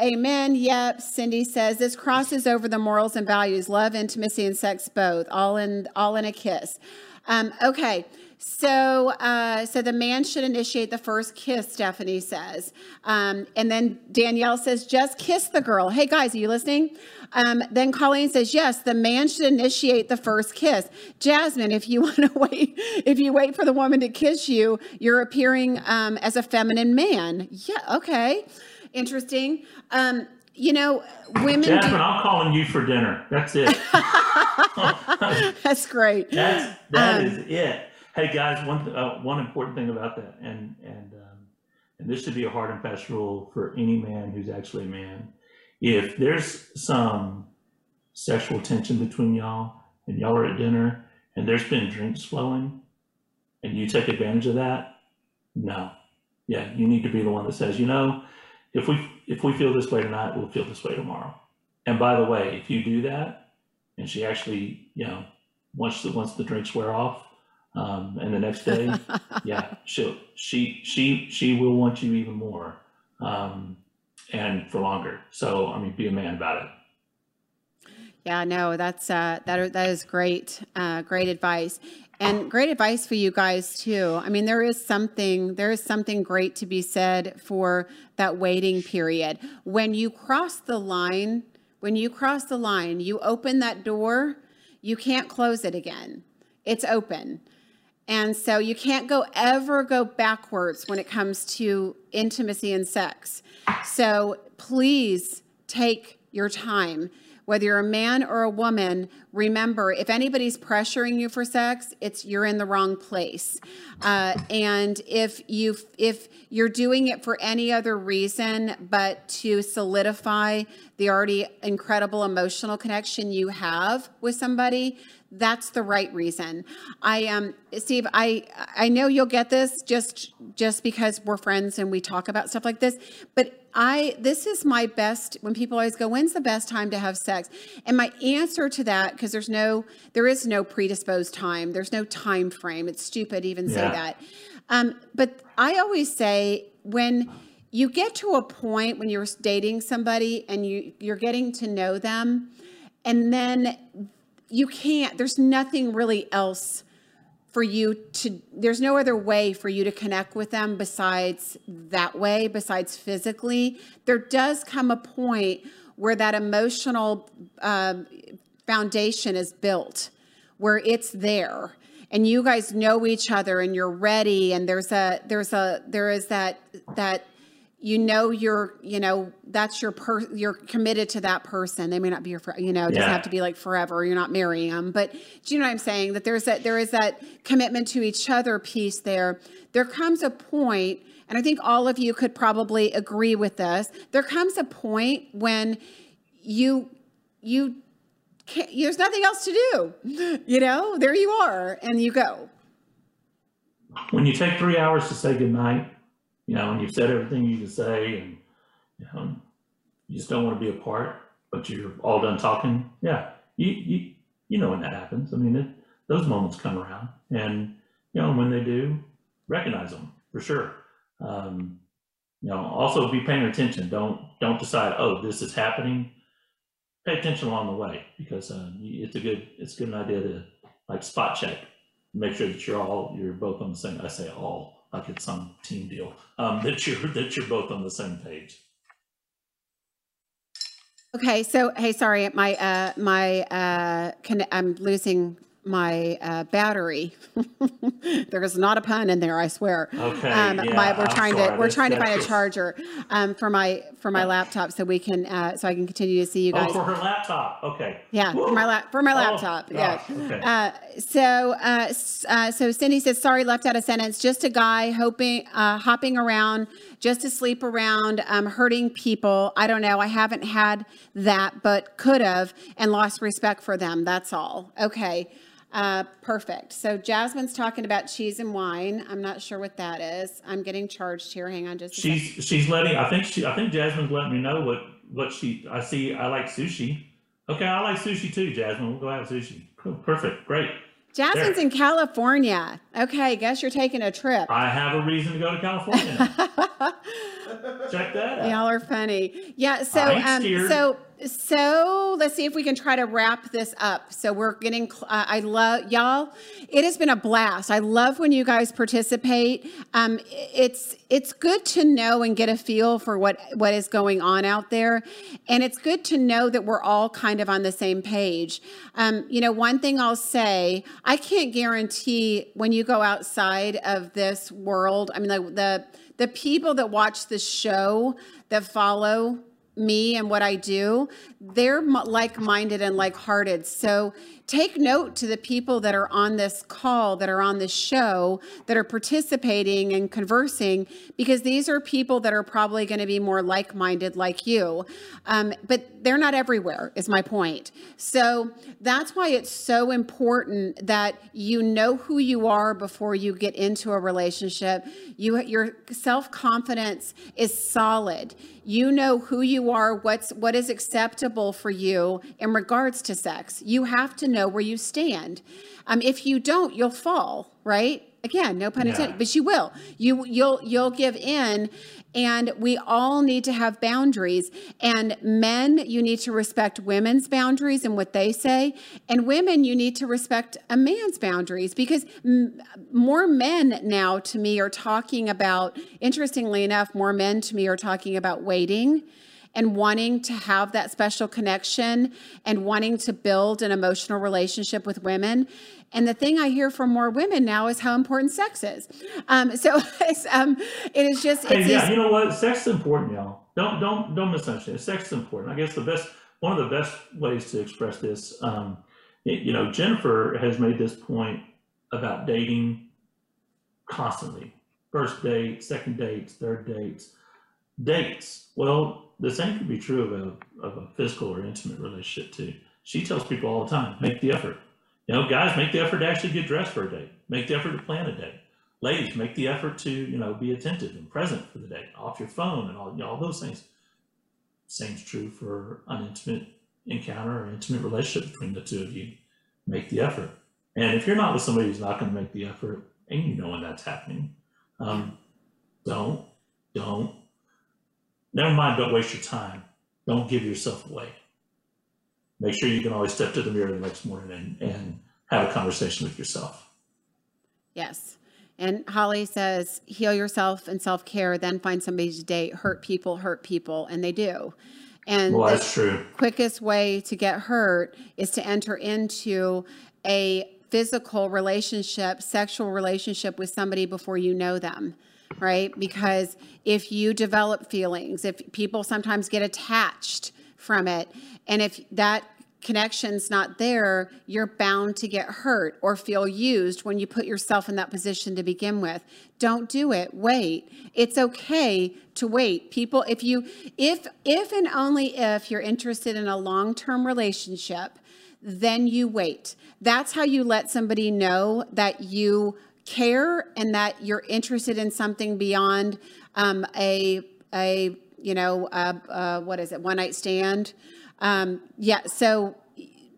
amen. Yep. Cindy says this crosses over the morals and values, love, intimacy, and sex both, all in all in a kiss. Um, okay. So, uh, so the man should initiate the first kiss. Stephanie says, um, and then Danielle says, "Just kiss the girl." Hey guys, are you listening? Um, then Colleen says, "Yes, the man should initiate the first kiss." Jasmine, if you want to wait, if you wait for the woman to kiss you, you're appearing um, as a feminine man. Yeah, okay interesting. Um, you know, women. Jasmine, do... I'm calling you for dinner. That's it. That's great. That's that um, is it. Hey guys, one uh, one important thing about that, and and um, and this should be a hard and fast rule for any man who's actually a man. If there's some sexual tension between y'all, and y'all are at dinner, and there's been drinks flowing, and you take advantage of that, no, yeah, you need to be the one that says, you know, if we if we feel this way tonight, we'll feel this way tomorrow. And by the way, if you do that, and she actually, you know, once the once the drinks wear off, um, and the next day, yeah, she she she she will want you even more, um, and for longer. So I mean, be a man about it. Yeah, no, that's uh, that that is great, uh, great advice. And great advice for you guys too. I mean there is something there is something great to be said for that waiting period. When you cross the line when you cross the line you open that door you can't close it again. It's open. And so you can't go ever go backwards when it comes to intimacy and sex. So please take your time whether you're a man or a woman, remember if anybody's pressuring you for sex, it's you're in the wrong place. Uh, and if you if you're doing it for any other reason but to solidify the already incredible emotional connection you have with somebody, that's the right reason. I um Steve, I I know you'll get this just just because we're friends and we talk about stuff like this, but I this is my best when people always go, when's the best time to have sex? And my answer to that, because there's no there is no predisposed time, there's no time frame. It's stupid to even yeah. say that. Um, but I always say when you get to a point when you're dating somebody and you you're getting to know them, and then you can't, there's nothing really else for you to there's no other way for you to connect with them besides that way besides physically. There does come a point where that emotional uh, foundation is built where it's there. And you guys know each other and you're ready and there's a there's a there is that that you know you're you know that's your per you're committed to that person. They may not be your you know it doesn't have to be like forever. You're not marrying them but do you know what i'm saying? That there's that there is that commitment to each other piece there. There comes a point and i think all of you could probably agree with this there comes a point when you you can't, there's nothing else to do you know? There you are and you go. When you take three hours to say goodnight you know, and you've said everything you can say and, you know, you just don't want to be apart, but you're all done talking. Yeah. You, you, you know when that happens. I mean, it, those moments come around and, you know, when they do, recognize them for sure. Um, you know, also be paying attention. Don't, don't decide, oh, this is happening. Pay attention along the way because uh, it's a good, it's a good idea to like spot check, make sure that you're all, you're both on the same, I say all, like it's some team deal, um, that you're, that you're both on the same page. Okay, so hey, sorry, my uh, my uh, can, I'm losing my uh, battery. there is not a pun in there, I swear. Okay. Um, yeah, my, we're I'm trying sorry. to we're trying to find a charger um, for my for my laptop so we can uh, so I can continue to see you guys. Oh, for her laptop. Okay. Yeah, Woo. for my lap for my oh, laptop. Oh, yeah. Okay. Uh, so uh, uh, so Cindy says, sorry, left out a sentence. Just a guy hoping uh, hopping around just to sleep around, um, hurting people. I don't know. I haven't had that, but could have and lost respect for them. That's all. Okay. Uh, perfect. So Jasmine's talking about cheese and wine. I'm not sure what that is. I'm getting charged here. Hang on just a She's second. she's letting. I think she. I think Jasmine's letting me know what what she. I see. I like sushi. Okay, I like sushi too, Jasmine. We'll go have sushi. Cool. Perfect. Great. Jasmine's in California. Okay, guess you're taking a trip. I have a reason to go to California. Check that out. Y'all are funny. Yeah. So, um, so, so let's see if we can try to wrap this up. So we're getting. Uh, I love y'all. It has been a blast. I love when you guys participate. Um, it's it's good to know and get a feel for what what is going on out there, and it's good to know that we're all kind of on the same page. Um, you know, one thing I'll say, I can't guarantee when you go outside of this world. I mean, the the, the people that watch the show that follow me and what I do, they're like-minded and like-hearted. So take note to the people that are on this call, that are on this show, that are participating and conversing, because these are people that are probably going to be more like-minded like you. Um, but they're not everywhere, is my point. So that's why it's so important that you know who you are before you get into a relationship. You your self-confidence is solid. You know who you are, what's what is acceptable for you in regards to sex. You have to know where you stand. Um, if you don't, you'll fall, right? Again, no pun Yeah. but you will. You you'll you'll give in and we all need to have boundaries. And men, you need to respect women's boundaries and what they say. And women, you need to respect a man's boundaries because m- more men now to me are talking about, interestingly enough, more men to me are talking about waiting and wanting to have that special connection and wanting to build an emotional relationship with women. And the thing I hear from more women now is how important sex is. Um, so it's, um, it is just, Hey, it's yeah, you know what? Sex is important, y'all. Don't don't don't misunderstand. Sex is important. I guess the best one of the best ways to express this, um, you know, Jennifer has made this point about dating constantly. First date, second dates, third dates, dates. Well, the same could be true of a of a physical or intimate relationship too. She tells people all the time, make the effort. You know, guys, make the effort to actually get dressed for a date. Make the effort to plan a date ladies make the effort to you know be attentive and present for the day off your phone and all you know, all those things same's true for an intimate encounter or intimate relationship between the two of you make the effort and if you're not with somebody who's not going to make the effort and you know when that's happening um, don't don't never mind don't waste your time don't give yourself away make sure you can always step to the mirror the next morning and, and have a conversation with yourself Yes. And Holly says, heal yourself and self care, then find somebody to date. Hurt people, hurt people. And they do. And well the that's true quickest way to get hurt is to enter into a physical relationship, sexual relationship with somebody before you know them. Right. Because if you develop feelings, if people sometimes get attached from it, and if that connection's not there, you're bound to get hurt or feel used when you put yourself in that position to begin with. Don't do it. Wait. It's okay to wait. People, if you if if and only if you're interested in a long-term relationship, then you wait. That's how you let somebody know that you care and that you're interested in something beyond um, a a you know uh, uh, what is it one night stand. Um, yeah, so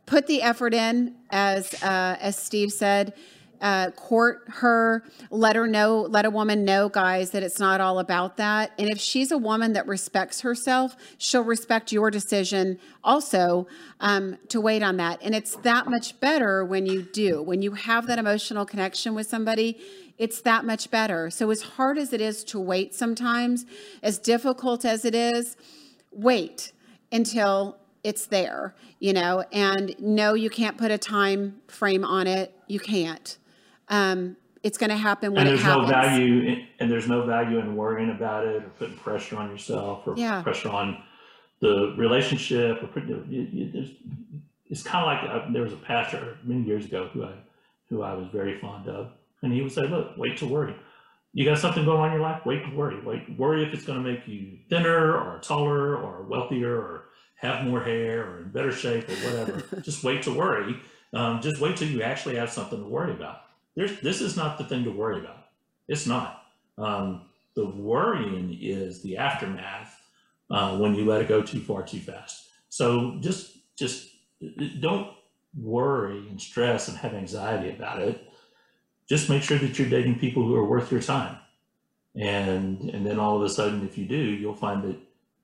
put the effort in, as uh, as Steve said. Uh, court her, let her know, let a woman know, guys, that it's not all about that. And if she's a woman that respects herself, she'll respect your decision also um, to wait on that. And it's that much better when you do, when you have that emotional connection with somebody. It's that much better. So, as hard as it is to wait sometimes, as difficult as it is, wait until it's there, you know, and no, you can't put a time frame on it. You can't. Um, it's going to happen when and it there's no value in, and there's no value in worrying about it or putting pressure on yourself or Yeah. pressure on the relationship or putting you, you, there's, it's kind of like uh, there was a pastor many years ago who I who I was very fond of and he would say look wait to worry you got something going on in your life, wait to worry. Wait, worry if it's going to make you thinner or taller or wealthier or have more hair or in better shape or whatever. just wait to worry. Um, just wait till you actually have something to worry about. There's, this is not the thing to worry about. It's not. Um, the worrying is the aftermath uh, when you let it go too far too fast. So just just don't worry and stress and have anxiety about it. Just make sure that you're dating people who are worth your time. And and then all of a sudden, if you do, you'll find that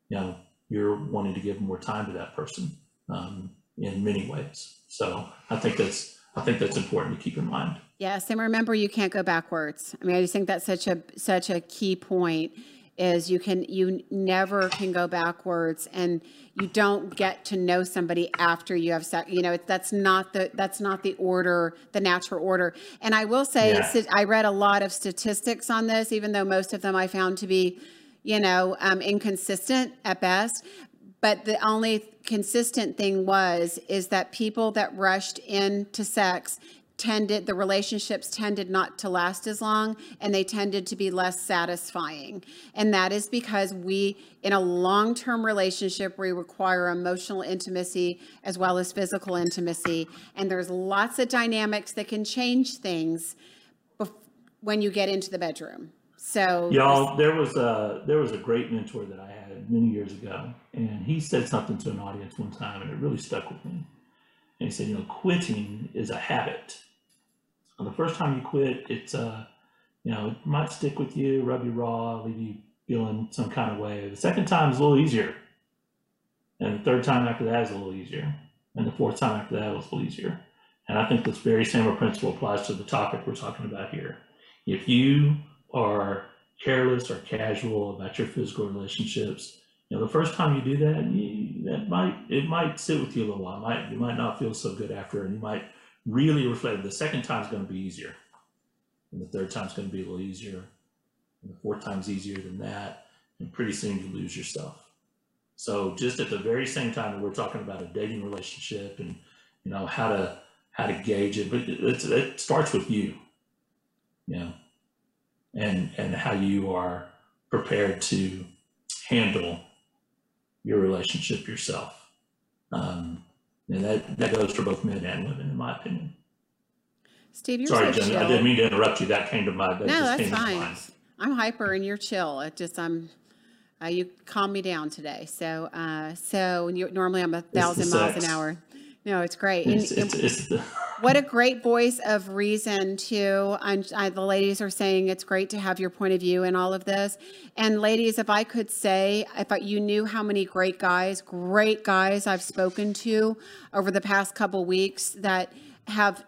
you know you're wanting to give more time to that person um, in many ways. So I think that's I think that's important to keep in mind. Yes, and remember you can't go backwards. I mean, I just think that's such a such a key point is you can you never can go backwards and you don't get to know somebody after you have sex you know that's not the that's not the order the natural order and i will say yeah. i read a lot of statistics on this even though most of them i found to be you know um, inconsistent at best but the only consistent thing was is that people that rushed into sex tended the relationships tended not to last as long and they tended to be less satisfying. And that is because we in a long-term relationship we require emotional intimacy as well as physical intimacy. And there's lots of dynamics that can change things when you get into the bedroom. So y'all there was a there was a great mentor that i had many years ago and he said something to an audience one time and it really stuck with me. And he said you know quitting is a habit the first time you quit, it's uh, you know, it might stick with you, rub you raw, leave you feeling some kind of way. The second time is a little easier. And the third time after that is a little easier. And the fourth time after that is a little easier. And I think this very same principle applies to the topic we're talking about here. If you are careless or casual about your physical relationships, you know, the first time you do that, you, that might it might sit with you a little while. It might you might not feel so good after, and you might really reflect. The second time is going to be easier. And the third time is going to be a little easier. And the fourth time is easier than that. And pretty soon you lose yourself. So just at the very same time that we're talking about a dating relationship and you know how to how to gauge it, but it, it starts with you, you know, and and how you are prepared to handle your relationship yourself. Um, and that, that goes for both men and women, in my opinion. Steve, you're Sorry, so Jen, chill. I didn't mean to interrupt you. That came to mind. That no, that's fine. I'm hyper and you're chill. It just I'm uh, you calm me down today. So uh, so you, normally I'm a thousand miles an hour. No, it's great. It's, and, it's, it's the... what a great voice of reason, too. I'm, I, the ladies are saying it's great to have your point of view in all of this. And, ladies, if I could say, if I, you knew how many great guys, great guys I've spoken to over the past couple weeks that have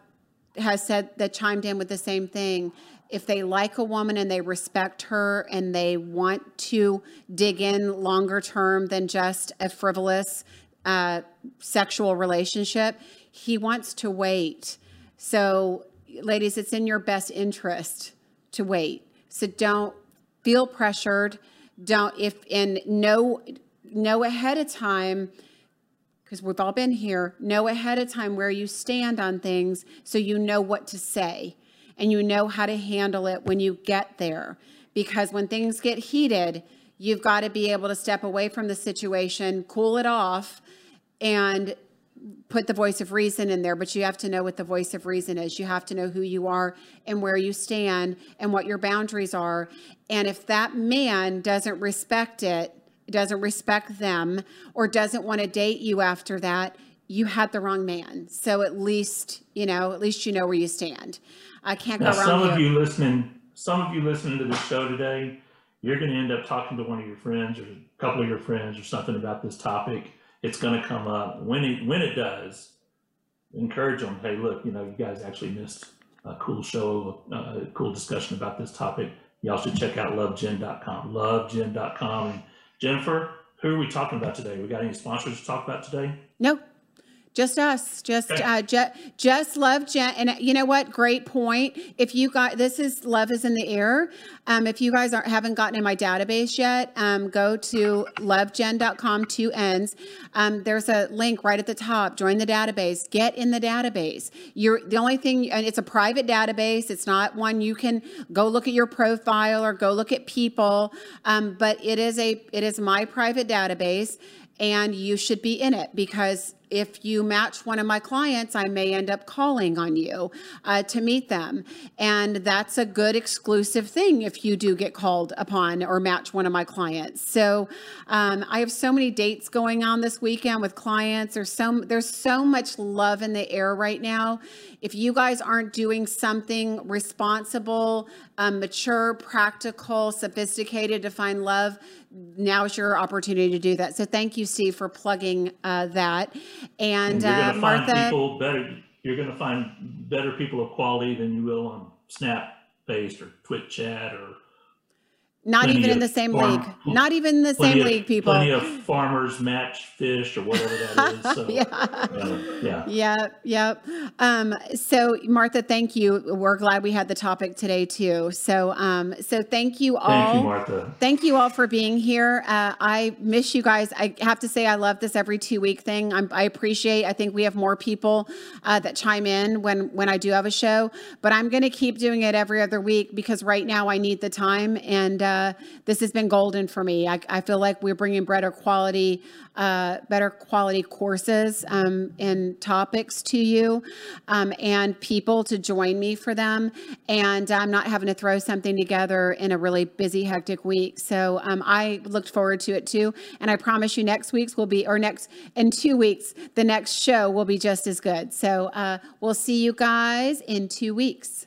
has said that chimed in with the same thing if they like a woman and they respect her and they want to dig in longer term than just a frivolous uh, sexual relationship, he wants to wait. So, ladies, it's in your best interest to wait. So don't feel pressured. Don't if and know know ahead of time because we've all been here. Know ahead of time where you stand on things so you know what to say and you know how to handle it when you get there. Because when things get heated, you've got to be able to step away from the situation, cool it off, and put the voice of reason in there, but you have to know what the voice of reason is. You have to know who you are and where you stand and what your boundaries are. And if that man doesn't respect it, doesn't respect them, or doesn't want to date you after that, you had the wrong man. So at least, you know, at least you know where you stand. I can't now, go wrong. Some of you listening, some of you listening to the show today, you're going to end up talking to one of your friends or a couple of your friends or something about this topic it's going to come up. When it when it does, encourage them. Hey, look, you know, you guys actually missed a cool show, uh, a cool discussion about this topic. Y'all should check out. Lovejenn.com. And Jennifer, who are we talking about today? We got any sponsors to talk about today? No. Just us, just uh, ju- just love Jen. And you know what? Great point. If you got this is love is in the air. Um, if you guys aren't haven't gotten in my database yet, um, go to lovejenn.com. Two ends. Um, there's a link right at the top. Join the database. Get in the database. You're the only thing, and it's a private database. It's not one you can go look at your profile or go look at people. Um, but it is a it is my private database and you should be in it because if you match one of my clients, I may end up calling on you uh, to meet them. And that's a good exclusive thing if you do get called upon or match one of my clients. So um, I have so many dates going on this weekend with clients. There's so there's so much love in the air right now. If you guys aren't doing something responsible, um, mature, practical, sophisticated to find love, now's your opportunity to do that. So thank you, Steve, for plugging uh, that. And, and uh, Martha, people better. You're going to find better people of quality than you will on Snap based or Twitch chat or not even in the same farm, league. Not even the same of, league, people. Plenty of farmers match fish or whatever that is. So, yeah. Uh, yeah. Yep. Yep. Um, so Martha, thank you. We're glad we had the topic today too. So, um, so thank you all. Thank you, Martha. Thank you all for being here. Uh, I miss you guys. I have to say, I love this every two week thing. I'm, i appreciate. I think we have more people uh, that chime in when when I do have a show, but I'm going to keep doing it every other week because right now I need the time and. Uh, this has been golden for me. I, I feel like we're bringing better quality, uh, better quality courses um, and topics to you, um, and people to join me for them. And I'm not having to throw something together in a really busy, hectic week. So um, I looked forward to it too. And I promise you, next week's will be, or next in two weeks, the next show will be just as good. So uh, we'll see you guys in two weeks.